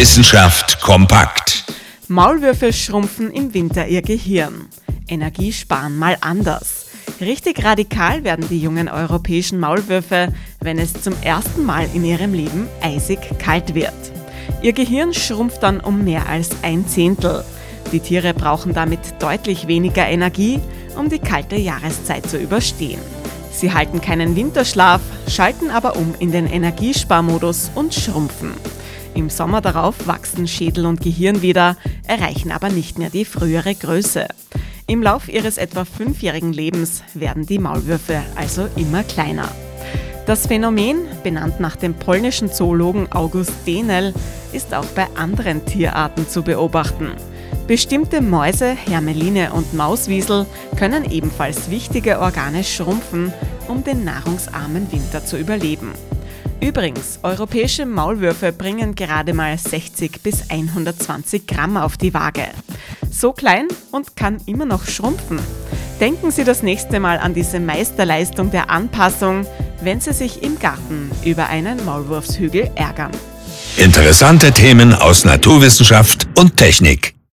Wissenschaft kompakt. Maulwürfe schrumpfen im Winter ihr Gehirn. Energie sparen mal anders. Richtig radikal werden die jungen europäischen Maulwürfe, wenn es zum ersten Mal in ihrem Leben eisig kalt wird. Ihr Gehirn schrumpft dann um mehr als ein Zehntel. Die Tiere brauchen damit deutlich weniger Energie, um die kalte Jahreszeit zu überstehen. Sie halten keinen Winterschlaf, schalten aber um in den Energiesparmodus und schrumpfen. Im Sommer darauf wachsen Schädel und Gehirn wieder, erreichen aber nicht mehr die frühere Größe. Im Lauf ihres etwa fünfjährigen Lebens werden die Maulwürfe also immer kleiner. Das Phänomen, benannt nach dem polnischen Zoologen August Denel, ist auch bei anderen Tierarten zu beobachten. Bestimmte Mäuse, Hermeline und Mauswiesel können ebenfalls wichtige Organe schrumpfen, um den nahrungsarmen Winter zu überleben. Übrigens, europäische Maulwürfe bringen gerade mal 60 bis 120 Gramm auf die Waage. So klein und kann immer noch schrumpfen. Denken Sie das nächste Mal an diese Meisterleistung der Anpassung, wenn Sie sich im Garten über einen Maulwurfshügel ärgern. Interessante Themen aus Naturwissenschaft und Technik.